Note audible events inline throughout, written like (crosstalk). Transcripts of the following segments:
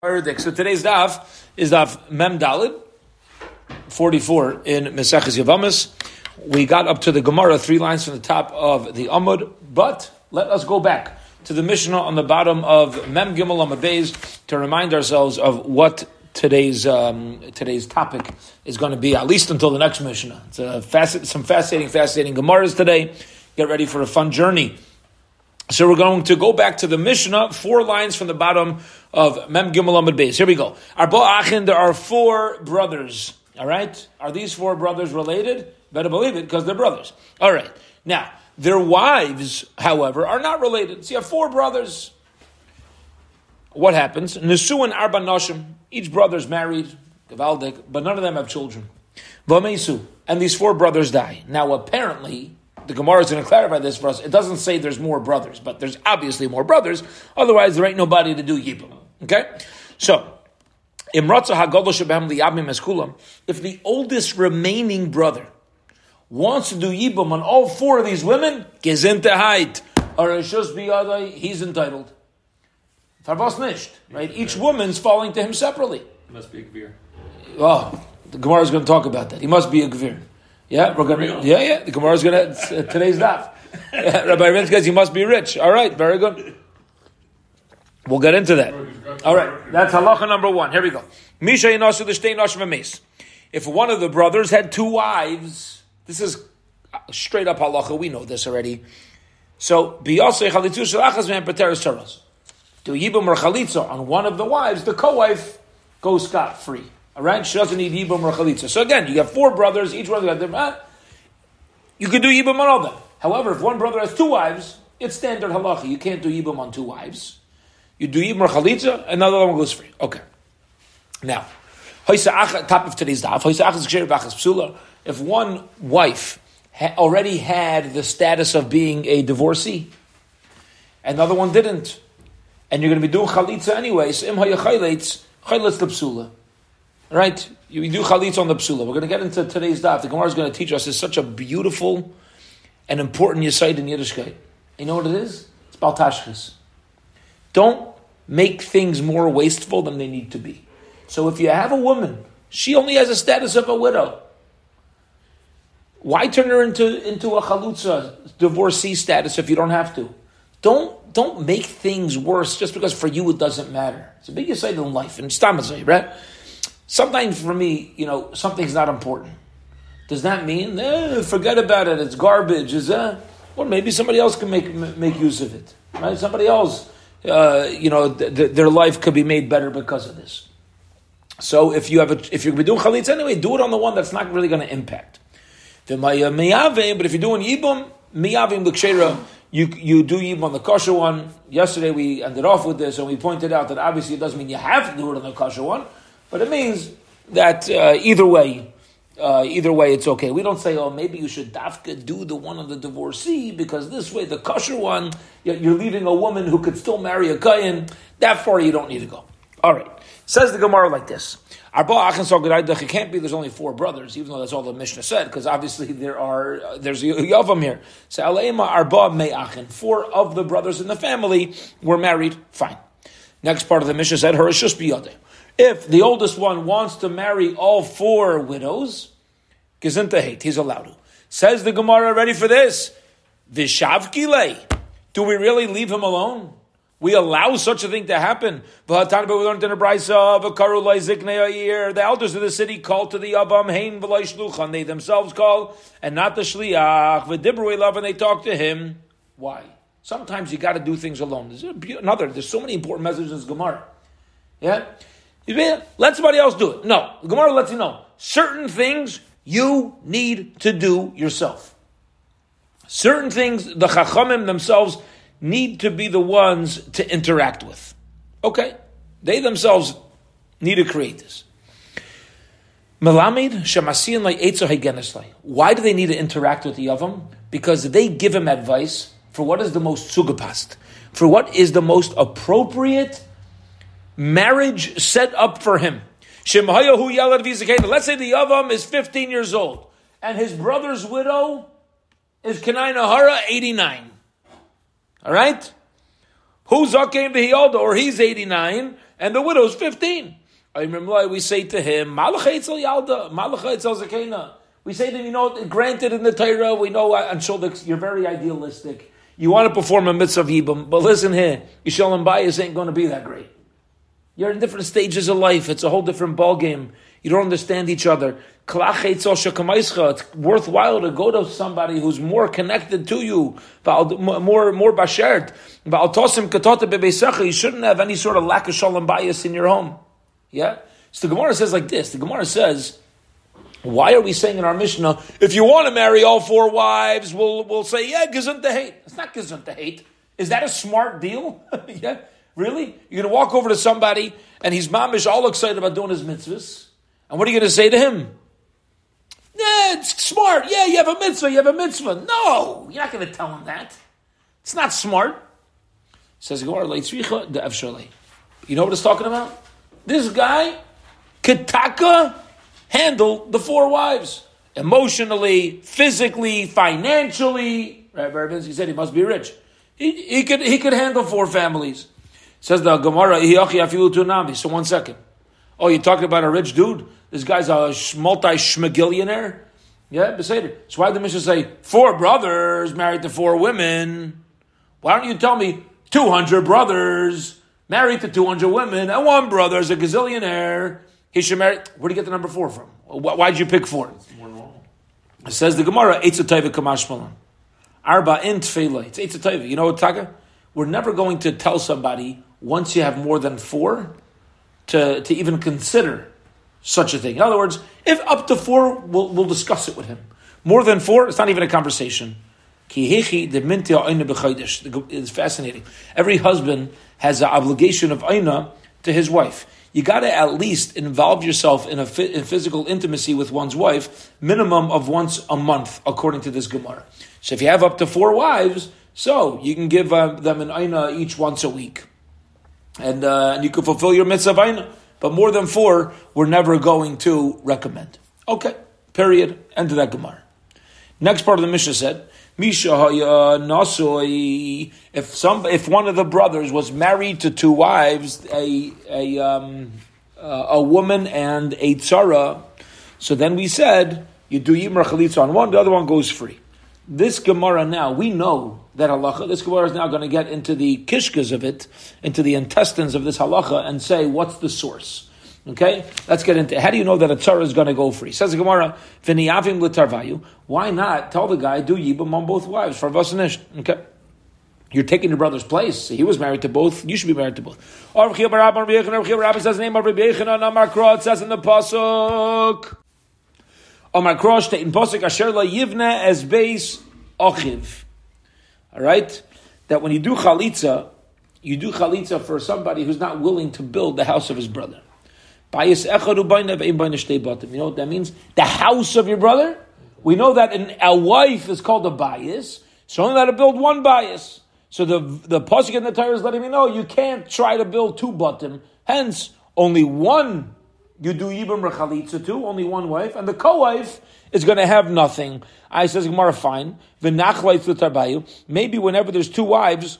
So today's daf is daf Mem Dalid, 44 in Meseches Yavamis. We got up to the Gemara, three lines from the top of the Amud, but let us go back to the Mishnah on the bottom of Mem Gimel Amud Beis to remind ourselves of what today's um, today's topic is going to be, at least until the next Mishnah. It's a some fascinating, fascinating Gemaras today. Get ready for a fun journey. So we're going to go back to the Mishnah, four lines from the bottom of Mem Gimel Amud Beis. Here we go. Arba Achin, there are four brothers. All right? Are these four brothers related? Better believe it, because they're brothers. All right. Now, their wives, however, are not related. So you have four brothers. What happens? Nesu and Arba Noshim, each brother's married, Gavaldik, but none of them have children. Vamesu, and these four brothers die. Now, apparently, the Gemara is going to clarify this for us. It doesn't say there's more brothers, but there's obviously more brothers. Otherwise, there ain't nobody to do Yibam. Okay? So, Im Ratzah, Goddess Yabmi Meskulam, if the oldest remaining brother wants to do Yibam on all four of these women, Gezintehait, or Rishus he's entitled. Right? Each woman's falling to him separately. Must be a gvir. Oh, the Gemara is going to talk about that. He must be a gvir. Yeah, we're gonna. Yeah, yeah. The Gemara is gonna uh, today's daf. (laughs) Yeah, Rabbi Rinz says he must be rich. All right, very good. We'll get into that. All right, that's halacha number one. Here we go. Misha yinasu l'shtei nashim If one of the brothers had two wives, this is straight up halacha. We know this already. So biyasei chalitzu shalachas v'hem pateres. Do yibum or chalitza on one of the wives, the co-wife goes scot free. All right, she doesn't need yibum or chalitza. So again, you have four brothers, each one got different. You could do yibum on all of them. However, if one brother has two wives, it's standard halacha. You can't do yibum on two wives. You do yibum or chalitza, another one goes free. Okay. Now, top of today's daf. If one wife already had the status of being a divorcee, another one didn't, and you're going to be doing chalitza anyway, so im hayachayletz chayletz the psula. Right? You do chalitz on the psula. We're going to get into today's daf. The Gemara is going to teach us. It's such a beautiful and important yesite in Yiddishkeit. You know what it is? It's baltashchis. Don't make things more wasteful than they need to be. So if you have a woman, she only has a status of a widow. Why turn her into, into a chalutza, divorcee status if you don't have to? Don't don't make things worse just because for you it doesn't matter. It's a big yesite in life, and stamazay, right? Sometimes for me, you know, something's not important. Does that mean eh, forget about it? It's garbage. Is that? Well, maybe somebody else can make make use of it. Right? Somebody else, uh, you know, th- th- their life could be made better because of this. So if you have a, if you're going to doing chalitz anyway, do it on the one that's not really going to impact. But if you're doing yibum, miyavim l'kshera, you you do yibum on the kosher one. Yesterday we ended off with this, and we pointed out that obviously it doesn't mean you have to do it on the kosher one. But it means that uh, either way, uh, either way, it's okay. We don't say, oh, maybe you should dafka do the one of the divorcee because this way, the kosher one, you're leaving a woman who could still marry a kayan. That far, you don't need to go. All right. Says the Gemara like this. It can't be there's only four brothers, even though that's all the Mishnah said, because obviously there are uh, there's a Yavam here. So Aleima Arba Me'achin. Four of the brothers in the family were married. Fine. Next part of the Mishnah said, Harishus biyadeh. If the oldest one wants to marry all four widows, hate, he's allowed to. Says the Gemara, ready for this? Vishavkile. Do we really leave him alone? We allow such a thing to happen. The elders of the city call to the Avam Hein Shluchan. They themselves call, and not the Shliach. love, and they talk to him. Why? Sometimes you got to do things alone. There's another. There's so many important messages in Gemara. Yeah. Let somebody else do it. No. The Gemara lets you know. Certain things you need to do yourself. Certain things the Chachamim themselves need to be the ones to interact with. Okay. They themselves need to create this. Melamid shemasiyan like Why do they need to interact with the Yavam? Because they give him advice for what is the most sugapast, for what is the most appropriate marriage set up for him. Let's say the Yavam is 15 years old, and his brother's widow is Kenai Nahara, 89. All right? Who's Zakim Vihiyolda, or he's 89, and the widow's 15. I remember we say to him. We say to him, you know, granted in the Torah, we know, uh, I'm sure you're very idealistic. You want to perform a mitzvah Yibam, but listen here, Yishalom Bayis ain't going to be that great. You're in different stages of life. It's a whole different ballgame. You don't understand each other. It's worthwhile to go to somebody who's more connected to you, more more bashert. You shouldn't have any sort of lack of shalom bias in your home. Yeah. So the Gemara says like this. The Gemara says, why are we saying in our Mishnah, if you want to marry all four wives, we'll, we'll say, yeah, gesund to hate. It's not gesund to hate. Is that a smart deal? (laughs) yeah. Really? You're going to walk over to somebody and he's mamish all excited about doing his mitzvahs. And what are you going to say to him? Yeah, it's smart. Yeah, you have a mitzvah. You have a mitzvah. No, you're not going to tell him that. It's not smart. Says You know what it's talking about? This guy, Kataka, handled the four wives emotionally, physically, financially. Right, He said he must be rich. He, he could he could handle four families. Says the Gemara, So one second. Oh, you're talking about a rich dude? This guy's a multi schmegillionaire? Yeah, Beseder. So why did the Mishnah say four brothers married to four women? Why don't you tell me 200 brothers married to 200 women and one brother is a gazillionaire? He should marry. Where do you get the number four from? Why did you pick four? It says the Gemara, Eitz Kamashmalan. Arba in Tfela. It's Eitz You know what, Taka? We're never going to tell somebody once you have more than four to, to even consider such a thing. In other words, if up to four, we'll, we'll discuss it with him. More than four, it's not even a conversation. It's fascinating. Every husband has an obligation of aina to his wife. You got to at least involve yourself in a in physical intimacy with one's wife, minimum of once a month, according to this Gemara. So if you have up to four wives, so you can give uh, them an aina each once a week and, uh, and you can fulfill your mitzvah But more than four, we're never going to recommend. Okay, period. End of that Gemara. Next part of the Mishnah said, Misha nasoi. If some, if one of the brothers was married to two wives, a a um, uh, a woman and a tzara, so then we said you do yimra chalitza on one, the other one goes free. This Gemara now we know that halacha. This Gemara is now going to get into the kishkas of it, into the intestines of this halacha, and say what's the source. Okay, let's get into. It. How do you know that a tzara is going to go free? Says the Gemara, "V'niyavim l'tarvayu." Why not tell the guy do yibam on both wives for vasanish? Okay. You're taking your brother's place. He was married to both. You should be married to both. Says the name of Rabbi It says in the pasuk. Amar Krosh in pasuk Asher la Yivne as base Ochiv. All right? That when you do chalitza, you do chalitza for somebody who's not willing to build the house of his brother. You know what that means? The house of your brother? We know that in, a wife is called a bias, so only allowed to build one bias. So the the pasuk in the Torah is letting me know you can't try to build two bottom. Hence, only one you do yibam rechalitza too, only one wife, and the co-wife is going to have nothing. I says Gemara, fine. Maybe whenever there's two wives,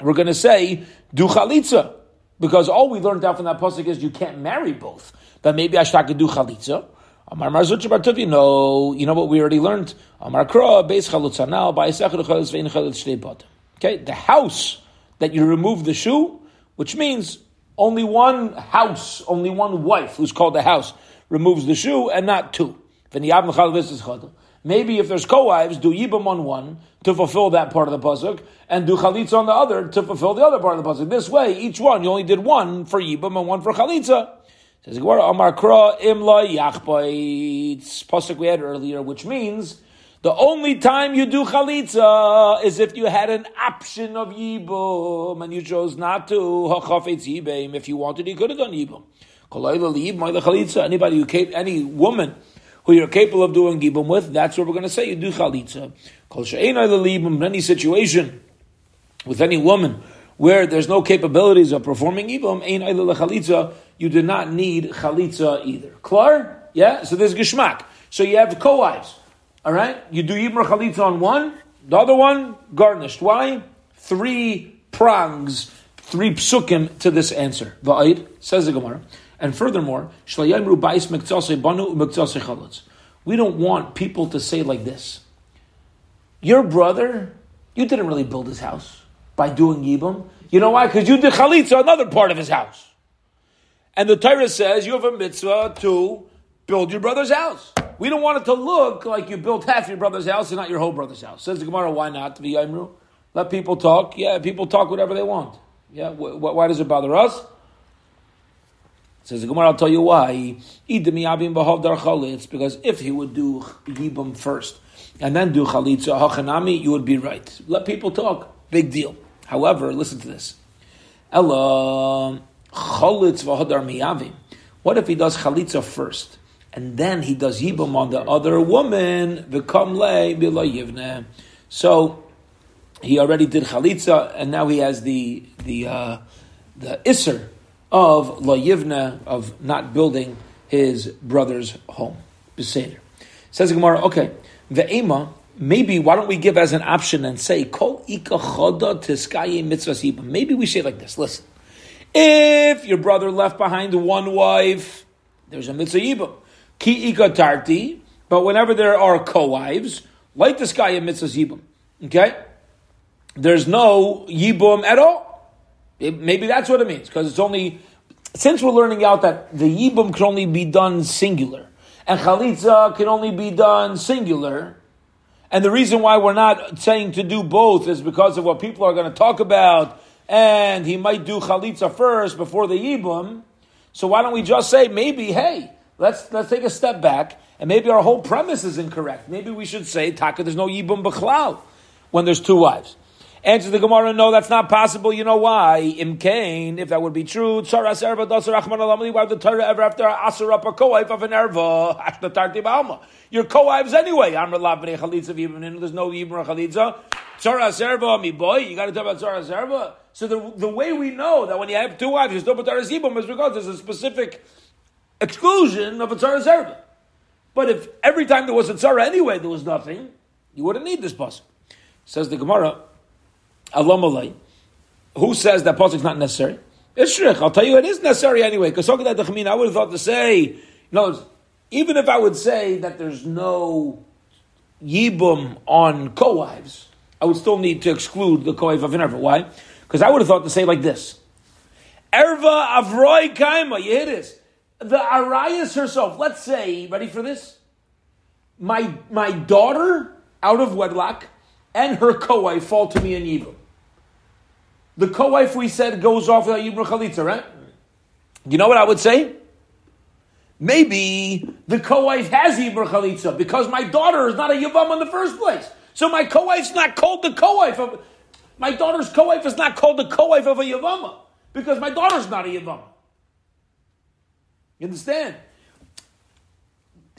we're going to say do chalitza because all we learned out from that pasuk is you can't marry both. But maybe I should do chalitza. Amar Marzuch Bartuvi, no, you know what we already now, by Okay, the house that you remove the shoe, which means only one house, only one wife, who's called the house, removes the shoe, and not two. Maybe if there's co-wives, do yibam on one to fulfill that part of the pasuk, and do chalitza on the other to fulfill the other part of the pasuk. This way, each one you only did one for yibam and one for chalitza. Says Amar Kra Imla Yachbaitz pasuk we had earlier, which means the only time you do chalitza is if you had an option of yibum and you chose not to. Hachafetz yibam. If you wanted, you could have done yibum. Anybody who any woman who you're capable of doing gibum with, that's what we're going to say. You do chalitza. Kol in any situation with any woman where there's no capabilities of performing ibum, ein chalitza, you do not need chalitza either. Klar? Yeah? So there's geshmak. So you have co-wives. All right? You do ibum chalitza on one, the other one garnished. Why? Three prongs three psukim to this answer. Va'id, says the Gemara. And furthermore, we don't want people to say like this. Your brother, you didn't really build his house by doing Yibam. You know why? Because you did Chalitza, another part of his house. And the Torah says you have a mitzvah to build your brother's house. We don't want it to look like you built half your brother's house and not your whole brother's house. Says the Gemara, why not? Let people talk. Yeah, people talk whatever they want. Yeah, why does it bother us? Says the Gemara, I'll tell you why. It's because if he would do Yibam first and then do Chalitza Hachanami, you would be right. Let people talk. Big deal. However, listen to this. Ella. What if he does Chalitza first and then he does Yibam on the other woman? V'kam le yivne. So he already did Chalitza and now he has the the uh, the Isser of La Yivna, of not building his brother's home. Beseder. Says the Gemara, okay, Ve'ema, maybe why don't we give as an option and say, Kol ika choda tiskaye mitzvah yibum. Maybe we say like this, listen. If your brother left behind one wife, there's a mitzvah yibam. Ki ika tarti, but whenever there are co-wives, like this guy in mitzvah yibum, okay? There's no yibum at all. It, maybe that's what it means, because it's only, since we're learning out that the Yibum can only be done singular, and Chalitza can only be done singular, and the reason why we're not saying to do both is because of what people are going to talk about, and he might do Chalitza first before the Yibum, so why don't we just say, maybe, hey, let's, let's take a step back, and maybe our whole premise is incorrect. Maybe we should say, Taka, there's no Yibum B'chlal when there's two wives. Answer the Gemara, no, that's not possible. You know why? Im Kain, if that would be true, Tzaras Erva Dasar Achman Alamali, why the Torah ever after Asar up a Kohaif of an Erva? (laughs) Ashnatarti Ba'alma. Your co-wives anyway. Amr Lavne Chalitza Vibin, there's no Yibra Chalitza. Tzaras Erva, me boy, you got to talk about Tzaras Erva. So the, the way we know that when you have two wives, there's no Bataras Yibam is because there's a specific exclusion of a tzara Erva. But if every time there was a Tzara anyway, there was nothing, you wouldn't need this pasuk. Says the Gemara, Alomalay. Who says that is not necessary? Ishrich, I'll tell you it is necessary anyway. Because I would have thought to say, no, even if I would say that there's no yibum on co-wives, I would still need to exclude the co-wife of an erva. Why? Because I would have thought to say like this. Erva avroi kaima, you hear this? The Arias herself, let's say, ready for this? My, my daughter out of wedlock and her co-wife fall to me in yibum. The co-wife we said goes off without Yibra Chalitza, right? You know what I would say? Maybe the co-wife has Yibra Chalitza because my daughter is not a Yavam in the first place. So my co-wife's not called the co-wife of my daughter's co-wife is not called the co-wife of a Yavama because my daughter's not a Yavama. You understand?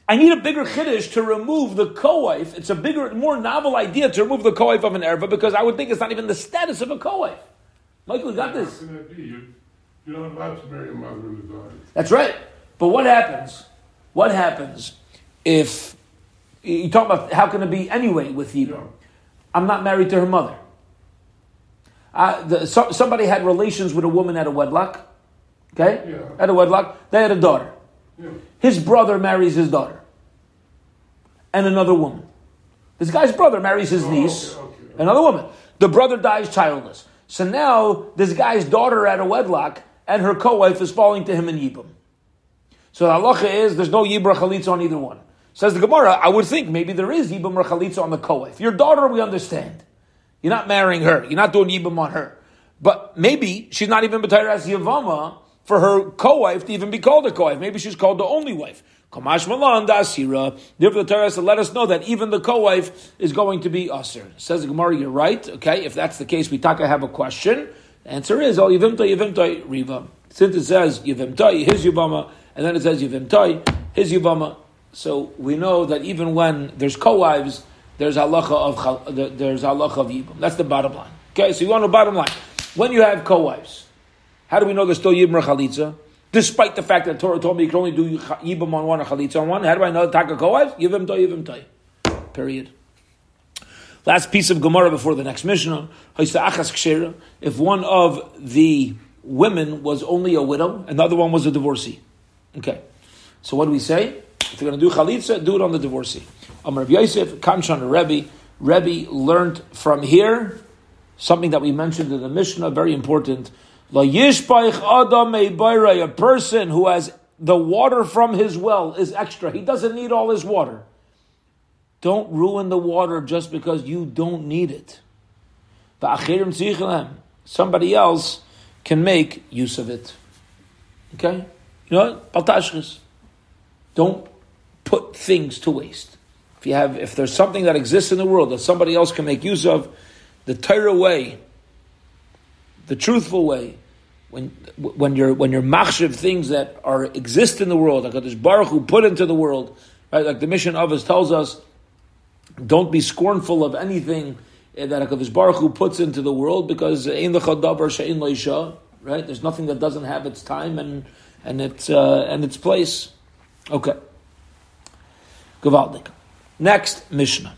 I need a bigger chiddush to remove the co-wife. It's a bigger, more novel idea to remove the co-wife of an erva because I would think it's not even the status of a co-wife. Michael, you got this. You, you're not allowed to marry a mother and a daughter. That's right. But what happens? What happens if you talk about how can it be anyway with you? Yeah. I'm not married to her mother. Uh, the, so, somebody had relations with a woman at a wedlock. Okay, yeah. at a wedlock, they had a daughter. Yeah. His brother marries his daughter, and another woman. This guy's brother marries his oh, niece, okay, okay. another woman. The brother dies childless. So now this guy's daughter at a wedlock and her co-wife is falling to him in Yibam. So the halacha is there's no Yibra Chalitza on either one. Says the Gemara, I would think maybe there is Yibam or Chalitza on the co-wife. Your daughter, we understand. You're not marrying her. You're not doing Yibam on her. But maybe she's not even B'tayr as Yavama for her co-wife to even be called a co-wife. Maybe she's called the only wife. Kamash Malan Dasira. Therefore, the Torah to let us know that even the co-wife is going to be usher. Says the Gemara, you're right. Okay, if that's the case, we taka have a question. The answer is all yivimta yivimta riva. Since it says yivimta his yubama, and then it says yivimta his yubama, so we know that even when there's co-wives, there's halacha of there's halacha of yibam. That's the bottom line. Okay, so you want the bottom line. When you have co-wives, how do we know there's still yibam chalitza? Despite the fact that the Torah told me you can only do Yibam on one or Chalitza on one. How do I know Taka Koav? Yivim Toy, Yivim Toy. Period. Last piece of Gemara before the next Mishnah. If one of the women was only a widow, another one was a divorcee. Okay. So what do we say? If you're going to do chalitza, do it on the divorcee. Amar Yosef, Kamshan Rebbe. Rebbe learned from here something that we mentioned in the Mishnah, very important. A person who has the water from his well is extra. He doesn't need all his water. Don't ruin the water just because you don't need it. Somebody else can make use of it. Okay? You know what? Don't put things to waste. If you have, if there's something that exists in the world that somebody else can make use of, the Torah way, the truthful way, when when you're when you're machshav things that are exist in the world, like this Baruch who put into the world, right? Like the mission of us tells us, don't be scornful of anything that Hakadosh Baruch Hu puts into the world because ein lechadavar she'in leisha, right? There's nothing that doesn't have its time and and its uh, and its place. Okay, Gavaldik. Next Mishnah.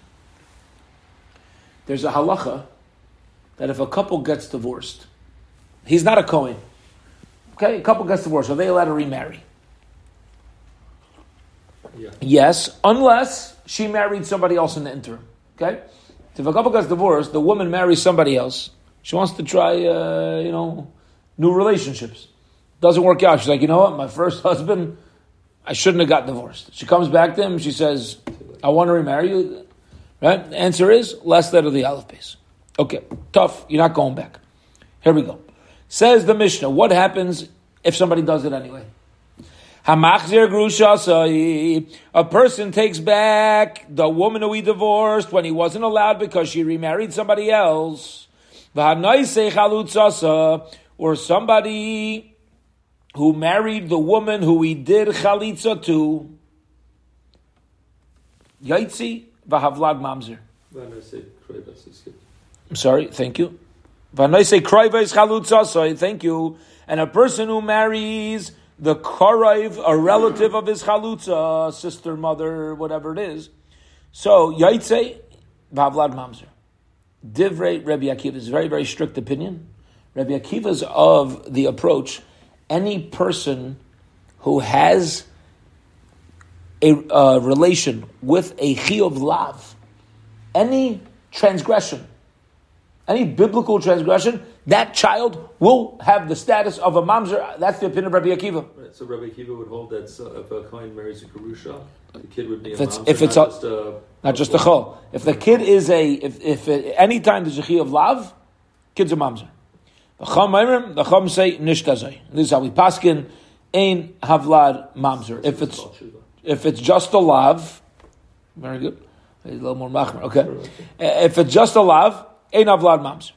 There's a halacha that if a couple gets divorced, he's not a Kohen. Okay, a couple gets divorced. Are they allowed to remarry? Yeah. Yes, unless she married somebody else in the interim. Okay, so if a couple gets divorced, the woman marries somebody else. She wants to try, uh, you know, new relationships. Doesn't work out. She's like, you know what? My first (laughs) husband, I shouldn't have got divorced. She comes back to him. She says, I want to remarry you. Right? The answer is less than the aleph base. Okay, tough. You're not going back. Here we go. Says the Mishnah, what happens if somebody does it anyway? Hamachzir grushasai. A person takes back the woman who he divorced when he wasn't allowed because she remarried somebody else. Or somebody who married the woman who he did chalitza to. Yaitzi v'havlad mamzer. I'm sorry, thank you. Thank you. And a person who marries the karaiv, a relative of his chalutza, sister, mother, whatever it is. So, yaitse, bavlad mamzer. Divrei Rabbi Akiva is very, very strict opinion. Rabbi Akiva is of the approach, any person who has a relation with a chiyuv lav, any transgression, any biblical transgression, that child will have the status of a mamzer. That's the opinion of Rabbi Akiva. Right, so Rabbi Akiva would hold that uh, if a kohen marries a gerusha, the kid would be if a it's, mamzer, if it's not a, just a, not just a chol. If the kid is a, if, if any time there's a chi of lav, kid's a mamzer. The chum the chum say nishtazay. This is how we paskin ein havlad mamzer. If it's if it's just a lav, very good. A little more machmer. Okay. If it's just a lav, ein havlad mamzer.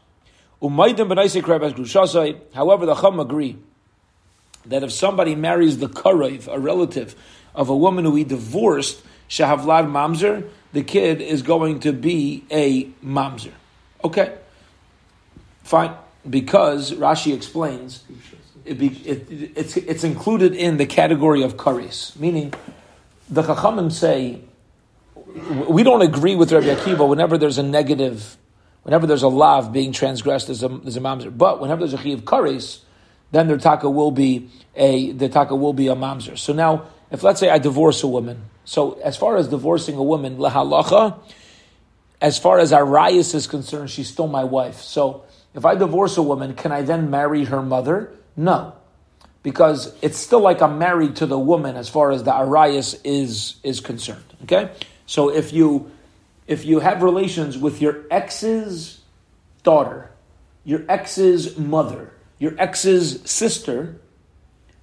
However, the Chum agree that if somebody marries the Karev, a relative of a woman who he divorced, Shahavlad Mamzer, the kid is going to be a Mamzer. Okay, fine. Because Rashi explains, it be, it, it's, it's included in the category of kares, meaning the Chachamim say, we don't agree with Rabbi Akiva whenever there's a negative whenever there's a lav being transgressed, there's a, there's a mamzer. But whenever there's a chiv kares, then their taka will be a the taka will be a mamzer. So now, if let's say I divorce a woman, so as far as divorcing a woman lehalacha, as far as Arias is concerned, she's still my wife. So if I divorce a woman, can I then marry her mother? No, because it's still like I'm married to the woman as far as the Arias is is concerned. Okay, so if you if you have relations with your ex's daughter, your ex's mother, your ex's sister,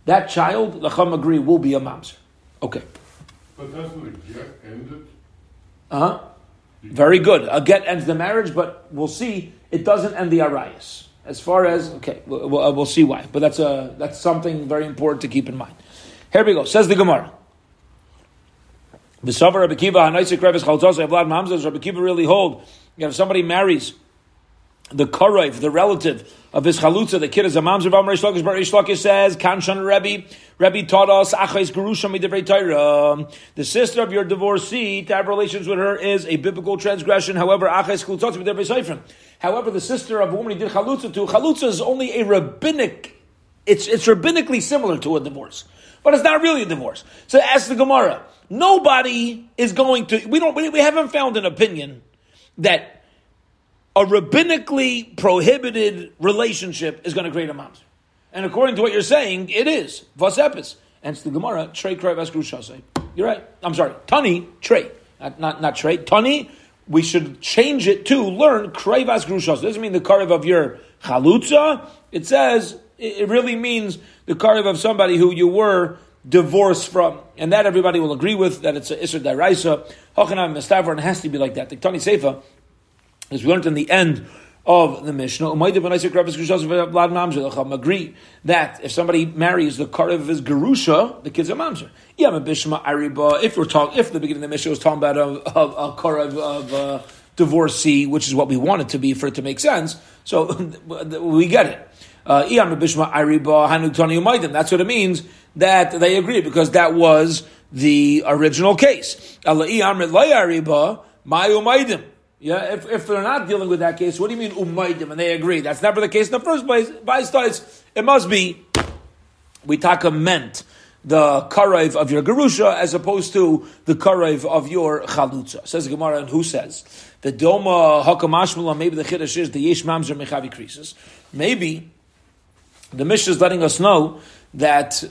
that child, the Chum agree, will be a mamzer. Okay. But doesn't the get end it? Uh huh. Very good. A get ends the marriage, but we'll see. It doesn't end the arayas. As far as okay, we'll, we'll see why. But that's a that's something very important to keep in mind. Here we go. Says the Gemara. The Savar Rabbi Kiva, Hanaisik Revis Chaltos, Evlad Mamzas, Rabbi Kiva really hold. If somebody marries the Karev, the relative of his chalutza, the kid is a mamzer of Reish Lakish, but Reish says, Kanshan Rebbe, Rebbe taught us, Achais Gerusha Midivrei Torah. The sister of your divorcee, to have relations with her is a biblical transgression. However, Achais Chalutzot Midivrei Seifrim. However, the sister of a woman he did chalutza to, chalutza is only a rabbinic, it's, it's rabbinically similar to a divorce. But it's not really a divorce. So ask the Gemara. Nobody is going to, we don't, we, haven't found an opinion that a rabbinically prohibited relationship is going to create a mamzer. And according to what you're saying, it is. Vasepis. And it's the Gemara, Trey. You're right. I'm sorry. Tani, Trey. Not, not, not Trey. Tani, we should change it to learn Krevas Grushase. Doesn't mean the karev of your chalutza. It says, it really means the karev of somebody who you were divorced from. And that everybody will agree with, that it's a Isra Daraisa. Hochanam it has to be like that. The Tani Seifa, as we learned in the end of the Mishnah, agree that if somebody marries the karev of his gerusha, the kids are mamzer. If we're talking, if the beginning of the Mishnah was talking about a, a, a karev of divorcee, which is what we want it to be for it to make sense, so (laughs) we get it. Uh, That's what it means that they agree because that was the original case. Yeah, if, if they're not dealing with that case, what do you mean umaydim? And they agree. That's never the case in the first place. By starts, it must be we taka meant the karev of your gerusha as opposed to the karev of your chalutza. Says Gemara, and who says the doma hakamashmula? Maybe the chiddush is the yesh mamzer mechavi krisis. Maybe the Mishnah is letting us know that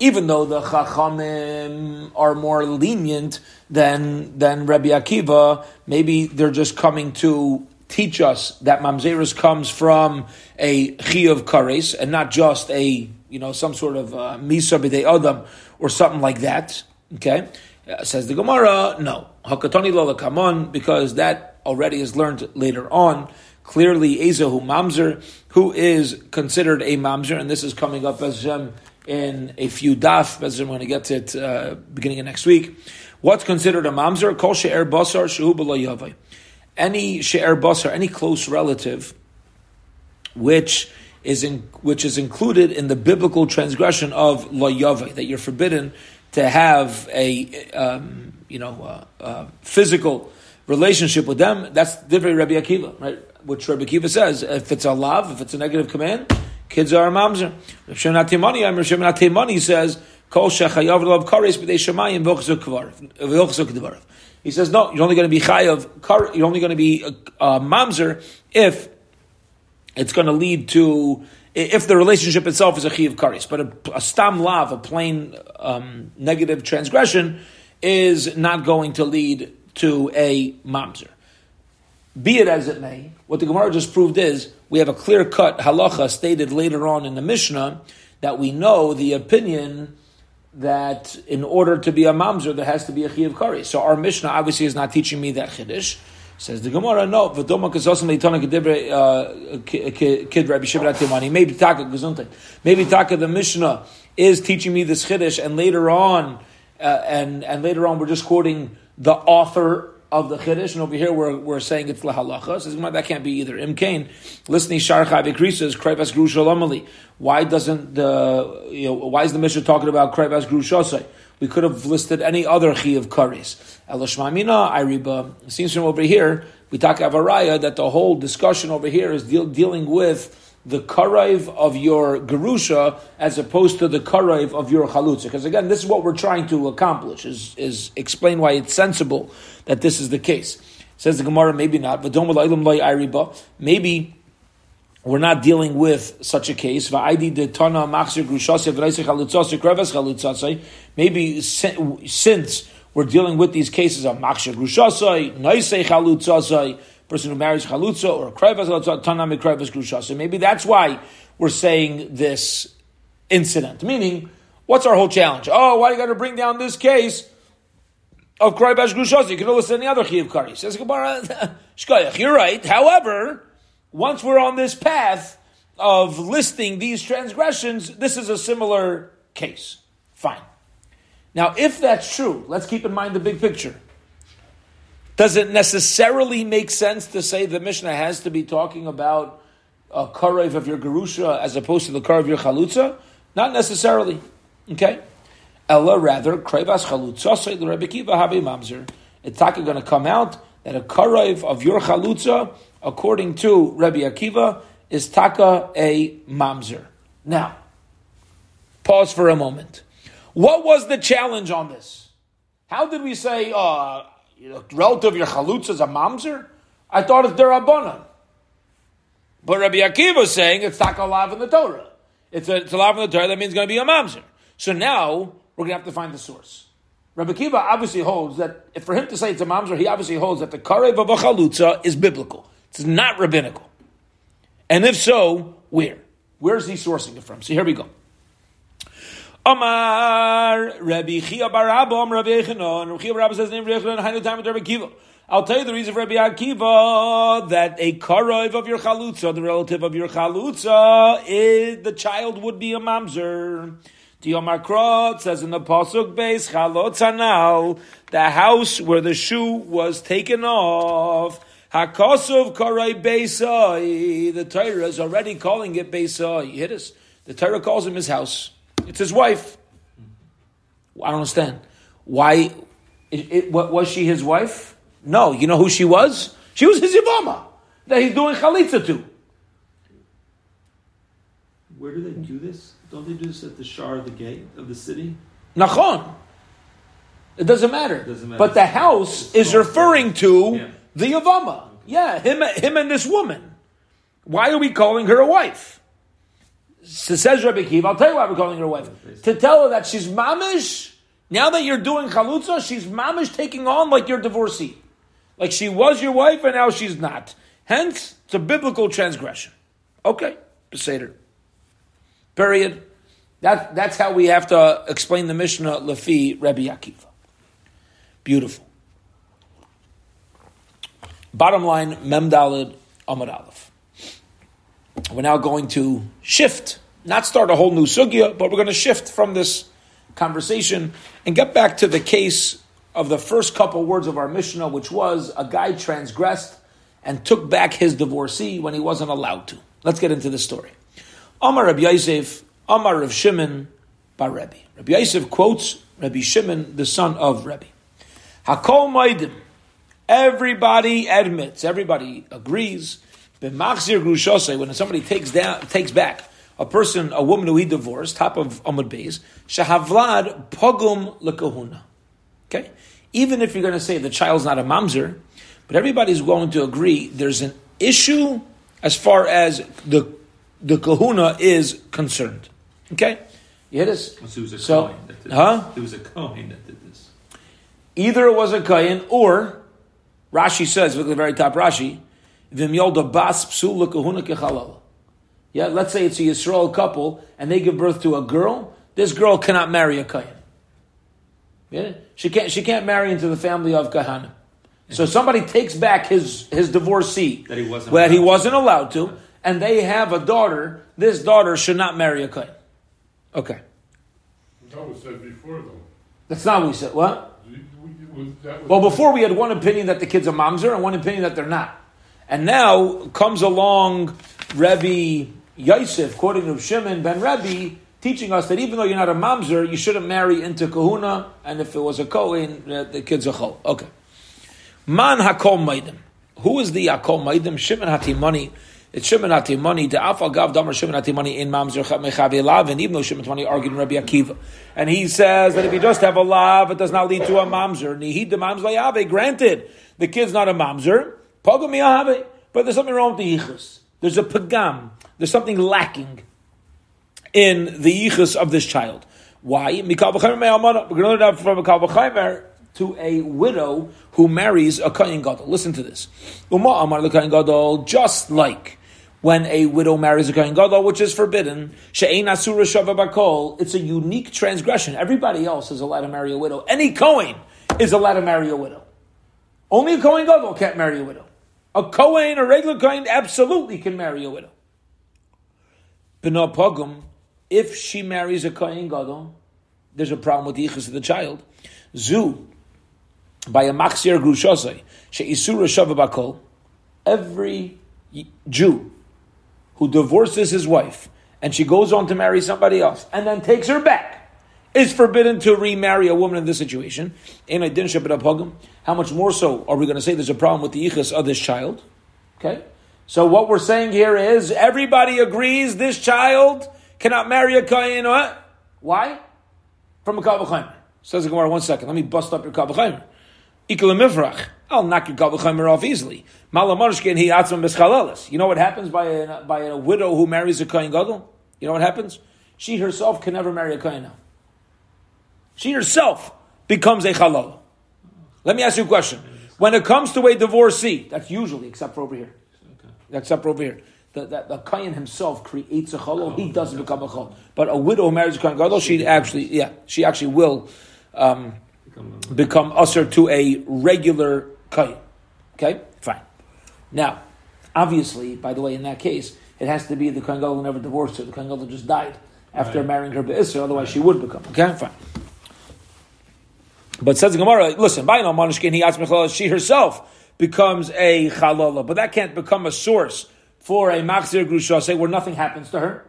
even though the Chachamim are more lenient than than Rabbi Akiva, maybe they're just coming to teach us that Mamzerus comes from a Chiyav Kares and not just a you know some sort of uh, Misa B'dei Adam or something like that. Okay, uh, says the Gemara, no Hakatoni Lola Kamon because that already is learned later on. Clearly, Ezahu Mamzer, who is considered a Mamzer, and this is coming up as in a few daf, as I'm going to get to it uh, beginning of next week. What's considered a mamzer? Kol she'er basar shehu. Any she'er basar, any close relative, which is in, which is included in the biblical transgression of yavai, that you're forbidden to have a um, you know uh, uh, physical relationship with them. That's different Rabbi Akiva, right? Which Rabbi Akiva says, if it's a love, if it's a negative command, kids are a mamzer. Rav Shimon Atimani, Rav Shimon Atimani says, Kol shechayav love kares b'dei shemayim v'ochzuk dvarav. He says, no, you're only going to be chayav, you're only going to be a, a mamzer if it's going to lead to, if the relationship itself is a chiyav kares. But a, a stam lav, a plain um, negative transgression, is not going to lead to a mamzer. Be it as it may, what the Gemara just proved is we have a clear cut halacha stated later on in the Mishnah that we know the opinion that in order to be a mamzer there has to be a chiyav kari. So our Mishnah obviously is not teaching me that chiddush. Says the Gemara, no. Uh. Maybe taka. Maybe taka the Mishnah is teaching me this chiddush, and later on, uh, and and later on we're just quoting the author of the Chiddush, and over here we're, we're saying it's lahalacha. Says that can't be either. Imkain, listening Sharcha Vikrisa Krevas Grushalamali. Why doesn't the you know why is the Mishnah talking about Krevas Grushasai? We could have listed any other chi of karis. Elashmamina Iriba. It seems from over here we talk avaraya that the whole discussion over here is deal, dealing with the karaiv of your gerusha as opposed to the karaiv of your chalutza. Because again, this is what we're trying to accomplish: is is explain why it's sensible that this is the case. Says the Gemara, maybe not. Maybe we're not dealing with such a case. Maybe since we're dealing with these cases of machshir grushasai, naisei chalutzasai, person who marries chalutza or krevas tanami krevas grushasai. Maybe that's why we're saying this incident. Meaning, what's our whole challenge? Oh, why you got to bring down this case? of Kraibash Grushos. You could have listed any other Chiyav Kari. Says Gemara, (laughs) you're right. However, once we're on this path of listing these transgressions, this is a similar case. Fine. Now, if that's true, let's keep in mind the big picture. Does it necessarily make sense to say the Mishnah has to be talking about a karev of your gerusha as opposed to the karev of your chalutza? Not necessarily. Okay? Ella rather, krevas chalutza, the Rebbe Kiva habi mamzer. It's going to come out that a karev of your chalutza, according to Rebbe Akiva, is taka a mamzer. Now, pause for a moment. What was the challenge on this? How did we say, uh, know, relative your chalutza is a mamzer? I thought it's derabanan. But Rabbi Akiva is saying it's taka lav in the Torah. It's a, it's a in the Torah, that means it's going to be a mamzer. So now, we're going to have to find the source. Rabbi Akiva obviously holds that, for him to say it's a mamzer, he obviously holds that the karev of a chalutza is biblical. It's not rabbinical. And if so, where? Where's he sourcing it from? So here we go. Amar Rabbi Chia bar Abba, Rabbi Yochanan. Rabbi Chia bar Abba says name Rabbi Yochanan. Hainu Rabbi Akiva. I'll tell you the reason for Rabbi Akiva that a karov of your chalutza, the relative of your chalutza, is the child would be a mamzer. Diomar Krot says in the pasuk base chalot anal, the house where the shoe was taken off. Hakosov karai beisai. The Torah is already calling it beisai. Hit us. The Torah calls him his house. It's his wife. I don't understand. Why? It, it, what, was she his wife? No. You know who she was? She was his Yavama that he's doing chalitza to. Where do they do this? Don't they do this at the shar of the gate of the city? Nachon. It doesn't matter. Doesn't matter. But the house is referring to Yeah. the Yavama. Yeah, him, him and this woman. Why are we calling her a wife? So says Rabbi Kiva, I'll tell you why we're calling her a wife. To tell her that she's mamish, now that you're doing chalutza, she's mamish taking on like your divorcee. Like she was your wife and now she's not. Hence, it's a biblical transgression. Okay, Beseder. Period. That, that's how we have to explain the Mishnah Lafi Rabbi Akiva. Beautiful. Bottom line, Mem Dalid Amad Aleph. We're now going to shift, not start a whole new sugya, but we're going to shift from this conversation and get back to the case of the first couple words of our Mishnah, which was a guy transgressed and took back his divorcee when he wasn't allowed to. Let's get into the story. Amar Rabbi Yosef, Amar Rav Shimon, Bar Rebbe. Rabbi Yosef quotes Rabbi Shimon, the son of Rebbe. Hakol Maidim. Everybody admits, everybody agrees. B'machzir grushosei, when somebody takes down, takes back a person, a woman who he divorced, top of Amud Beis, shahavlad pogum lekahuna. Okay, even if you're going to say the child's not a mamzer, but everybody's going to agree there's an issue as far as the the kahuna is concerned. Okay, you hit us. So it was a So, Kohen that did huh? this. It was a Kohen that did this. Either it was a kayin or Rashi says, look at the very top Rashi, Vim bas psul kahuna kechalala. Yeah, let's say it's a Yisrael couple and they give birth to a girl. This girl cannot marry a kohen. Yeah, she can't. She can't marry into the family of kahana. So somebody takes back his his divorcee That he wasn't where he allowed to. wasn't allowed to, and they have a daughter. This daughter should not marry a kohen. Okay, That was said before, though. that's not what we said. What? We- we- was- that was- Well, before we had one opinion that the kid's a mamzer and one opinion that they're not. And now comes along Rebbe Yosef, quoting Reb Shimon ben Rebbe, teaching us that even though you're not a mamzer, you shouldn't marry into kahuna, and if it was a kohen, uh, the kid's a chol. Okay. Man hakol maidim. Who is the hakol maidim? Shimon hatimani. It's Shimon hatimani. The afal gav damar Shimon hatimani in mamzer mechavi lav, and even though Shimon hatimani argued in Rabbi Akiva, and he says that if you just have a lav, it does not lead to a mamzer. Nihid the mamzer. Granted, the kid's not a mamzer. Pogam yahave. But there's something wrong with the yichus. There's a pagam. There's something lacking in the yichus of this child. Why? We're going to that from Mikal v'chaymer to a widow who marries a kohen gadol. Listen to this. Uma amar the kohen gadol, just like when a widow marries a kohen gadol, which is forbidden. She'ein asura shava bakol. It's a unique transgression. Everybody else is allowed to marry a widow. Any kohen is allowed to marry a widow. Only a kohen gadol can't marry a widow. A kohen, a regular kohen, absolutely can marry a widow. B'no pogum, if she marries a kohen gadol, there's a problem with the ichus of the child. Zu, by a machzir grushosai, she'isura shavabakol, every Jew who divorces his wife and she goes on to marry somebody else and then takes her back is forbidden to remarry a woman in this situation. In a din How much more so are we going to say there's a problem with the ichas of this child? Okay. So what we're saying here is everybody agrees this child cannot marry a kain. Why? From a kavachaymer. Says the Gemara. One second. Let me bust up your kavachaymer. Ikal I'll knock your kavachaymer off easily. Malamarshkin he atzam beschalalis. You know what happens by a, by a widow who marries a kain gadol? You know what happens? She herself can never marry a kain now. She herself becomes a halal. Let me ask you a question. When it comes to a divorcee, that's usually, except for over here, except for over here, the, the, the Kayan himself creates a halal, he doesn't become a halal. But a widow who marries a Kayan Gadol, she actually, yeah, she actually will um, become usher to a regular Kayan. Okay? Fine. Now, obviously, by the way, in that case, it has to be the Kayan Gadol who never divorced her. The Kayan Gadol just died after right. marrying her Be'isr, otherwise she would become. Okay? Fine. But says the Gemara, listen, Bainal Manishkin, he she herself becomes a chalala, but that can't become a source for a machzir grusha, say where nothing happens to her.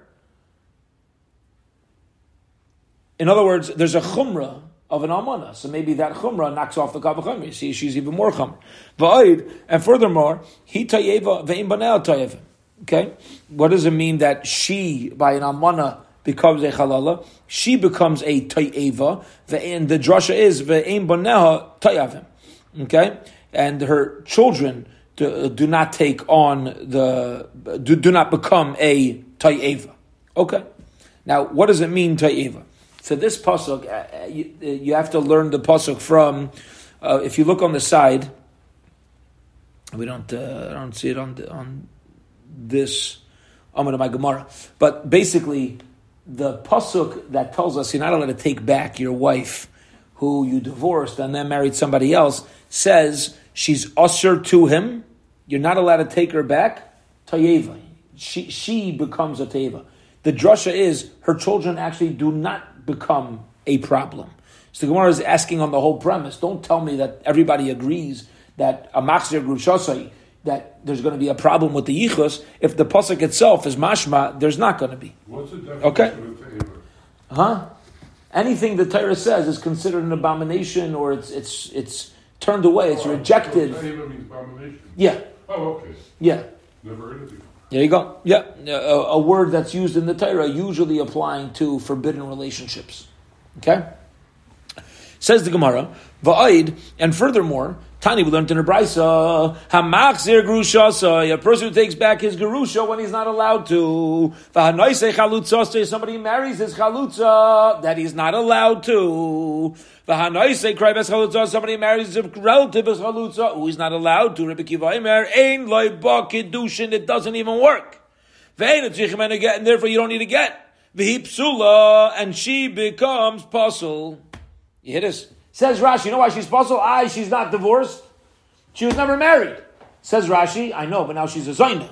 In other words, there's a chumrah of an almana, so maybe that chumrah knocks off the kavacham. You see, she's even more. Va'id, and furthermore, he tayeva ve'im banel tayeva. Okay, what does it mean that she by an almana becomes a halala, she becomes a tayeva, and the drasha is ve'im baneha tayavim. Okay, and her children do, do, not take on the do, do not become a tayeva. Okay, now what does it mean tayeva? So this pasuk, uh, uh, you, uh, you, have to learn the pasuk from. Uh, if you look on the side, we don't. Uh, I don't see it on the, on this. I'm my Gemara, but basically the pasuk that tells us you're not allowed to take back your wife who you divorced and then married somebody else says she's usher to him. You're not allowed to take her back. Tayeva. She, she becomes a teva. The drasha is her children actually do not become a problem. So the Gemara is asking on the whole premise. Don't tell me that everybody agrees that a machzir grushasai that there's going to be a problem with the yichus. If the pasuk itself is mashma, there's not going to be. What's the definition okay. Huh? Anything the Torah says is considered an abomination, or it's it's it's turned away, it's oh, rejected. Yeah. Oh, okay. Yeah. Never heard of it. There you go. Yeah, a, a, word that's used in the Torah, usually applying to forbidden relationships. Okay. Says the Gemara, va'id, and furthermore, Tani, we learned in a brisa, hamachzir grushasa, a person who takes back his gerusha when he's not allowed to. V'hanoise chalutza, somebody marries his chalutza that he's not allowed to. V'hanoise kraibes chalutza, somebody marries his relative as chalutza, who he's not allowed to. Rebbe Kiva Imer, ein loy ba kiddushin, it doesn't even work. Ve'en a get, and therefore you don't need to get. V'hi and she becomes puzzle. You hear this? Says Rashi, you know why she's puzzled? I, she's not divorced. She was never married. Says Rashi, I know, but now she's a Zaina.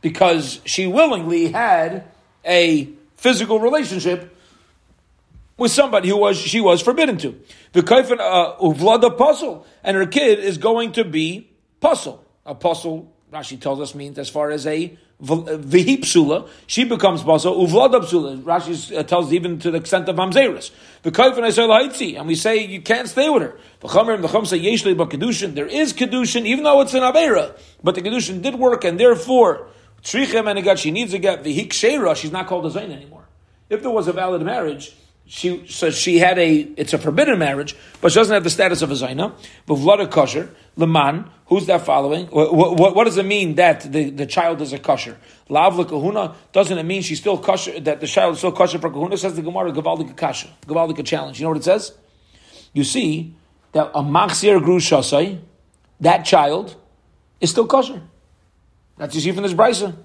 Because she willingly had a physical relationship with somebody who was she was forbidden to. The kaifan uh, uvlada puzzle, and her kid is going to be puzzle. A puzzle, Rashi tells us, means as far as a Vihi psula, she becomes basa, uvlada psula. Rashi uh, tells even to the extent of mamzeris. V'kayfen esel haitzi, and we say you can't stay with her. The V'chamer and v'cham say yeshli but kedushin. There is kedushin, even though it's an avera, but the kedushin did work, and therefore trichem and a she needs a get sheira. She's not called a zayin anymore. If there was a valid marriage, she says she had a it's a forbidden marriage, but she doesn't have the status of a zaina. But vlada kosher leman. Who's that following? What, what, what, does it mean that the, the child is a kosher? Lavla kahuna doesn't it mean she's still kosher? That the child is still kosher for kahuna? Says the Gemara gavaldik kasha gavaldik challenge. You know what it says? You see that a machzir grushasai, that child is still kosher. That's you see from this brisa.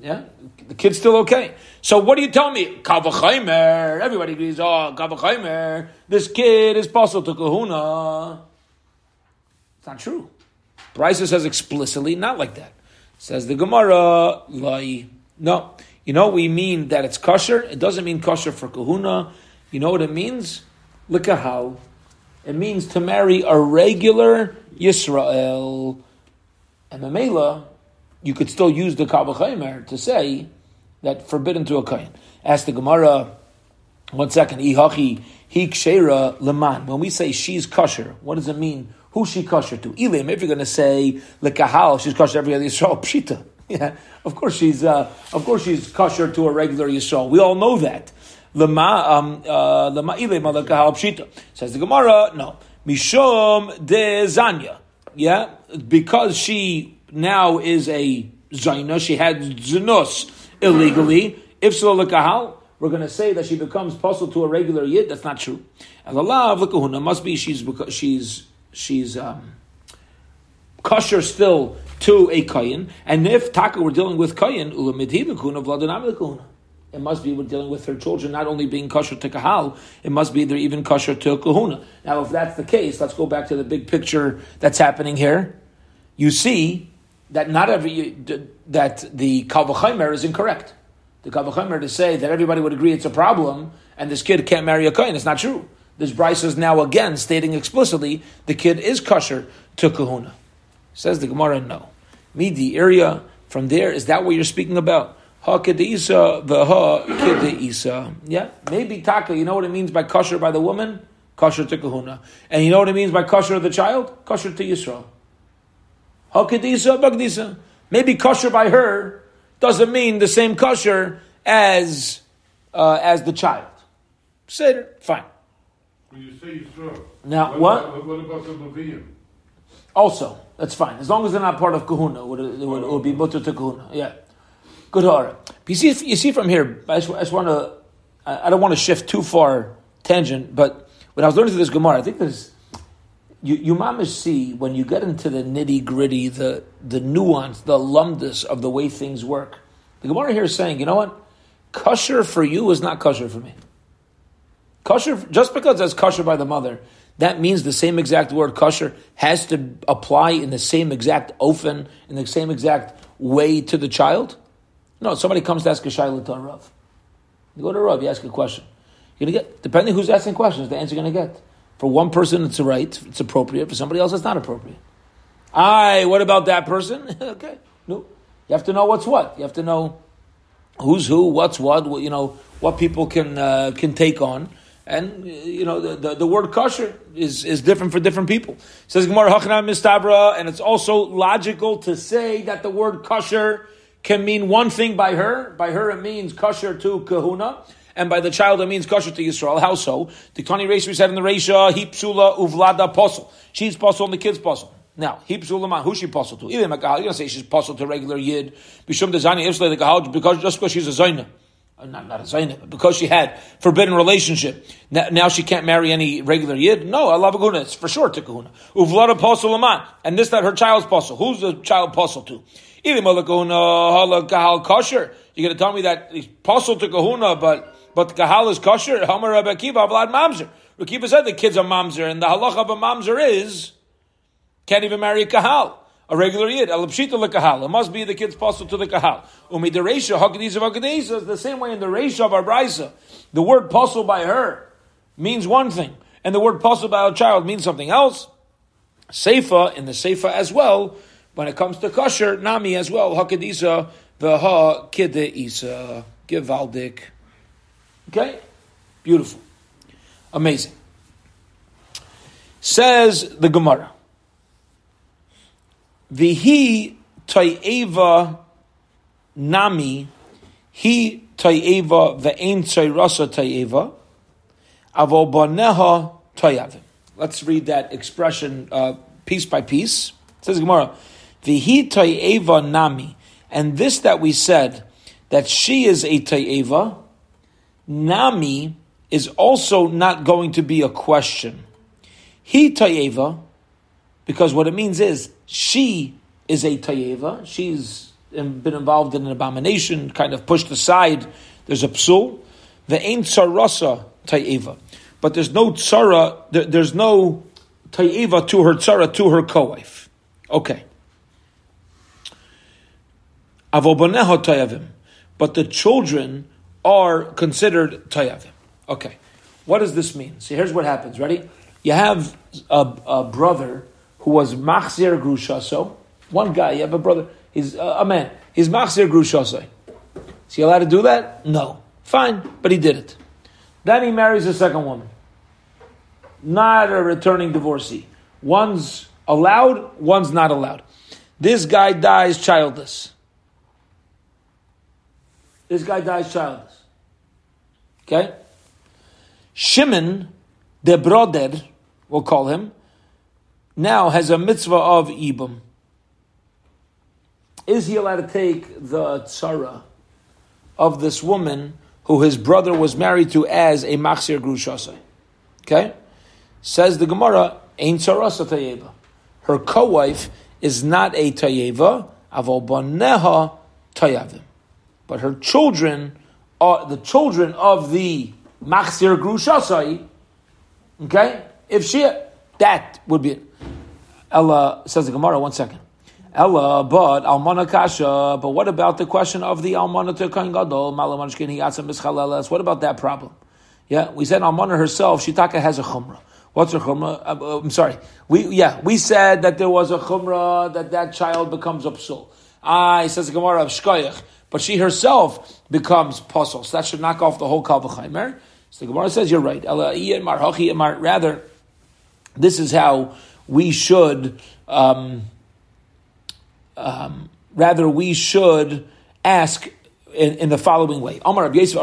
Yeah, the kid's still okay. So what do you tell me? Kavachaimer. Everybody agrees. Oh, Kavachaimer. This kid is possible to kahuna. It's not true. Brisa says explicitly not like that. Says the Gemara, lai. No, you know we mean that it's kosher. It doesn't mean kosher for kahuna. You know what it means? Likahal. It means to marry a regular Yisrael. And Mamela, you could still use the Kavachaymer to say that forbidden to a Kain. Ask the Gemara, one second, Ihachi, he kshera leman. When we say she's kosher, what does it mean? Who's she kosher to? Elim, if you're going to say lekahal, she's kosher every other Yisrael, (laughs) pshita. Yeah, of course she's, uh, of course she's kosher to a regular Yisrael. We all know that. Lema, um, uh, lema ilim pshita. Says the Gemara, no. Mishom de zanya. Yeah, because she now is a zayna, she had zinus illegally. If so, lekahal, we're going to say that she becomes puzzle to a regular yid. That's not true. Law of lekahuna must be she's she's she's um, kosher still to a kayin. And if taka we're dealing with lekahuna. It must be we're dealing with her children not only being kosher to kahal, it must be they're even kosher to kahuna. Now, if that's the case, let's go back to the big picture that's happening here. You see that not every that the kalvachimer is incorrect. The kalvachimer to say that everybody would agree it's a problem and this kid can't marry a kohen. It's not true. This Bryce is now again stating explicitly the kid is kosher to kahuna. Says the Gemara, no. Midi area from there is that what you're speaking about? Ha kedisa v'ha kedeisa. Yeah, maybe taka. You know what it means by kosher by the woman? Kosher to kahuna. And you know what it means by kosher of the child? Kosher to Yisrael. Ha kedisa bagdisa. Maybe kosher by her doesn't mean the same kosher as uh, as the child. Seder, fine. When you say Yisrael. Now, what? what? About, what about the Levium? Also, that's fine. As long as they're not part of kahuna, it would, it would, it would be mutter to kahuna. Yeah. Good hara. You see, you see from here, I just, I just want to, I I don't want to shift too far tangent, but when I was learning through this Gemara, I think there's, you, you mamish see when you get into the nitty gritty, the, the nuance, the lumdus of the way things work. The Gemara here is saying, you know what? Kosher for you is not kosher for me. Kosher, just because that's kosher by the mother, that means the same exact word kosher has to apply in the same exact ofen, in the same exact way to the child. No, somebody comes to ask a shayla to a rav. You go to a rav, you ask a question. You're gonna get depending who's asking questions, the answer you're gonna get. For one person, it's right, it's appropriate. For somebody else, it's not appropriate. I, what about that person? (laughs) okay, no. You have to know what's what. You have to know who's who, what's what. what you know what people can uh, can take on. And you know the, the, the, word kosher is, is different for different people. It says Gemara Hachanam Mistabra, and it's also logical to say that the word kosher can mean one thing by her. By her, it means kosher to kahuna, and by the child, it means kosher to Yisrael. How so? The Tani we said in the Reisha, he psula uvlada posel. She's posel and the kid's posel. Now, he man, who's she posel to? Even you're gonna say she's posel to regular yid. Bishum dezani ifsle the kahal because just because she's a zayna. Uh, not, not a zayna, but because she had forbidden relationship. Now, now she can't marry any regular yid. No, Allah kahuna. It's for sure to kahuna. Uvlada posel man, and this that her child's posel. Who's the child posel to? Kahal. You're going to tell me that he's posel to kahuna, but but kahal is kosher. Hamar Rabbi Akiva Vlad Mamzer. Rabbi said the kid's a mamzer, and the halacha of a mamzer is can't even marry a kahal. A regular yid, alapshita lekahal. It must be the kid's posel to the kahal. Umi the reisha hakadisa is the same way in the reisha of our brisa. The word posel by her means one thing, and the word posel by a child means something else. Seifa in the seifa as well. When it comes to kosher, nami as well. Hakadisa v'ha kide isa givaldik. Okay, beautiful, amazing. Says the Gemara. Vihi toyeva nami, he toyeva ve'en tzayrasa toyeva, avo baneha toyavim. Let's read that expression uh, piece by piece. It says Gemara, Vihi toyeva nami, and this that we said that she is a toyeva, nami is also not going to be a question. He toyeva, because what it means is she is a tayeva. She's been involved in an abomination, kind of pushed aside. There's a psul. The ain't tsarasa tayeva, but there's no tsara. There's no tayeva to her tsara to her co-wife. Okay. Avobaneha tayavim, but the children are considered tayavim. Okay. What does this mean? See, here's what happens. Ready? You have a, a brother who was machzir grushaso. One guy, you have a brother, he's uh, a man, he's machzir grushaso. Is he allowed to do that? No. Fine, but he did it. Then he marries a second woman. Not a returning divorcee. One's allowed, one's not allowed. This guy dies childless. This guy dies childless. Okay? Shimon, the brother, we'll call him, now has a mitzvah of Ibum. Is he allowed to take the tzara of this woman who his brother was married to as a machzir grushasai? Okay? Says the Gemara, Ein tzarasa tayeva. Her co-wife is not a tayeva, avol baneha tayavim. But her children are the children of the machzir grushasai. Okay? If she, that would be it. Ella says the Gemara, one second. Ella, but almana kasha. But what about the question of the almana kohen gadol malamanshkin hiyatzim mischaleles? What about that problem? Yeah, we said almana herself. Shitaka has a chumrah. What's her chumrah? Uh, uh, I'm sorry. We yeah, we said that there was a chumrah that that child becomes a psul. Ah, he says the Gemara of shkoyach, but she herself becomes puzzle. So that should knock off the whole kalvachaymer. So the Gemara says you're right. Rather, this is how we should. Um, um, rather, we should ask in, in, the following way: Amar Yosef,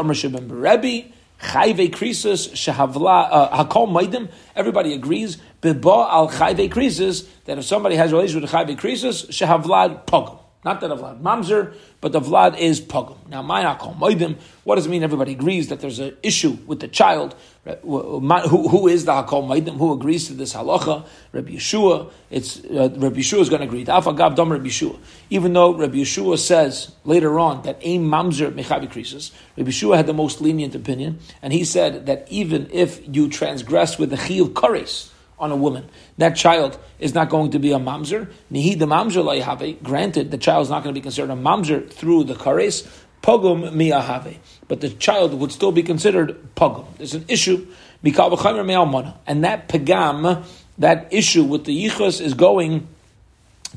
Shehavla uh. Everybody agrees. Al that if somebody has a relationship with Chayve Krisus Shehavlad Pogam. Not that of Vlad Mamzer, but the Vlad is Pogum. Now, Mayakol Moidim, what does it mean? Everybody agrees that there's an issue with the child. Who, who is the Hakol Moidim? Who agrees to this halacha? Rabbi Yeshua. It's, uh, Rabbi Yeshua is going to agree. Afagav Rabbi Yeshua. Even though Rabbi Yeshua says later on that Aim Mamzer Mechavi Krisis, Rabbi Yeshua had the most lenient opinion, and he said that even if you transgress with the Chiyuv Kares, on a woman. That child is not going to be a mamzer. Nihi the mamzer have. Granted, the child is not going to be considered a mamzer through the kares. Pogum miyahave. But the child would still be considered pogum. There's an issue. And that pagam, that issue with the yichus is going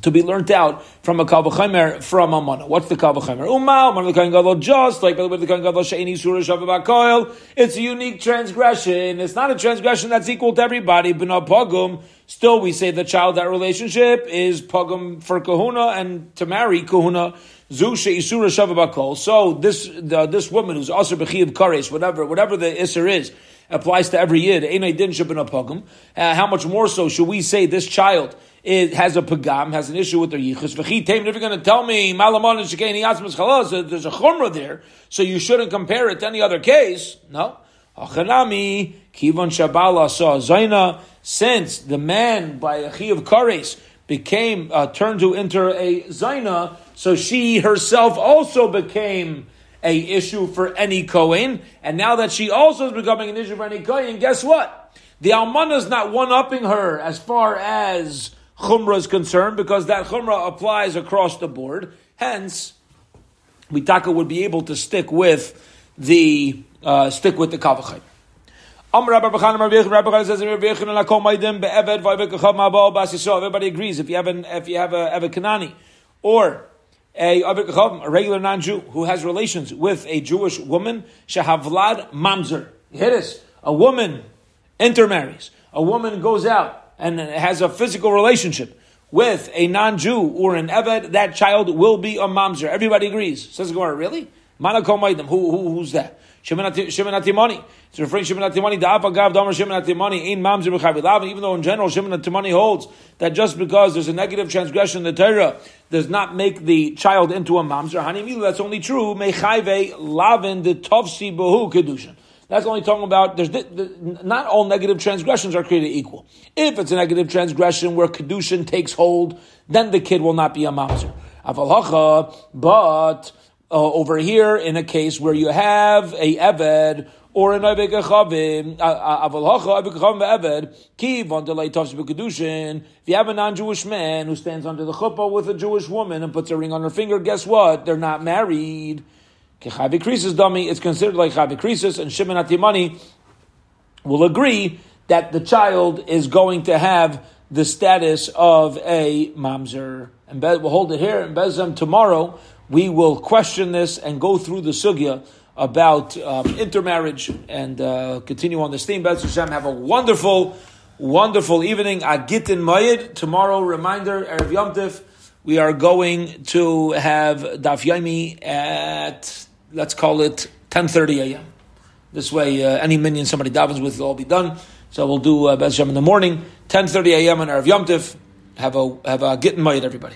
to be learnt out from a kavachemer from a mana. What's the kavachemer? Umal, mana the kain gadol just like with the kain gadol sheini surah shavabakoil. It's a unique transgression. It's not a transgression that's equal to everybody. But not pogum. Still, we say the child that relationship is pogum for kahuna and to marry kahuna. So this the, this woman who's also bechiv kares, whatever whatever the isser is applies to every yid. Einay din shabin uh, How much more so should we say this child? It has a pagam, has an issue with their yichus. V'chitem, if you're going to tell me malamon and shekeni yatzmas chalas, there's a chumrah there, so you shouldn't compare it to any other case. No. Achanami, kivon shabala saw zaina, since the man by a chi of kares became, uh, turned to enter a zaina, so she herself also became a issue for any Kohen, and now that she also is becoming an issue for any Kohen, guess what? The Almana is not one upping her as far as chumrah is concerned, because that chumrah applies across the board. Hence, Mitaka would be able to stick with the uh, stick with the kavachayim. Everybody agrees if you have an if you have a, a Kanani or a, a regular non-Jew who has relations with a Jewish woman, shahavlad mamzer. Hit us. A woman intermarries. A woman goes out and has a physical relationship with a non-Jew or an Eved, that child will be a mamzer. Everybody agrees. Says Gemara, really? Manakom Who, who, who's that? Shimon Atimani. It's referring Shimon Atimani. Da'apa gav damer Shimon Atimani. Ein mamzer b'chavilav. Even though in general Shimon Atimani holds that just because there's a negative transgression in the Torah does not make the child into a mamzer. Hanimilu, that's only true. Mechayve lavin the tovsi behu kedushin. That's only talking about there's not all negative transgressions are created equal. If it's a negative transgression where kedushin takes hold, then the kid will not be a mamzer. Avalacha, but uh, over here in a case where you have a eved or an avik chavim, avalacha avik chavim eved kiv on delay tavs kedushin. If you have a non-Jewish man who stands under the chuppah with a Jewish woman and puts a ring on her finger, guess what? They're not married. Kechavi Krisis dummy, it's considered like Chavi Krisis, and Shimon Atimani will agree that the child is going to have the status of a mamzer. And we'll hold it here in Bezem tomorrow. We will question this and go through the sugya about um, intermarriage and uh, continue on this theme. Bez Hashem, have a wonderful, wonderful evening. Agitin Mayid. Tomorrow, reminder, Erev Yom Tif, we are going to have Daf Yomi at, let's call it 10.30 a.m. This way, uh, any minion somebody davens with will all be done. So we'll do uh, Bez Hashem in the morning, 10.30 a.m. on Erev Yom Tif. Have a, have a Gittin Mayid, everybody.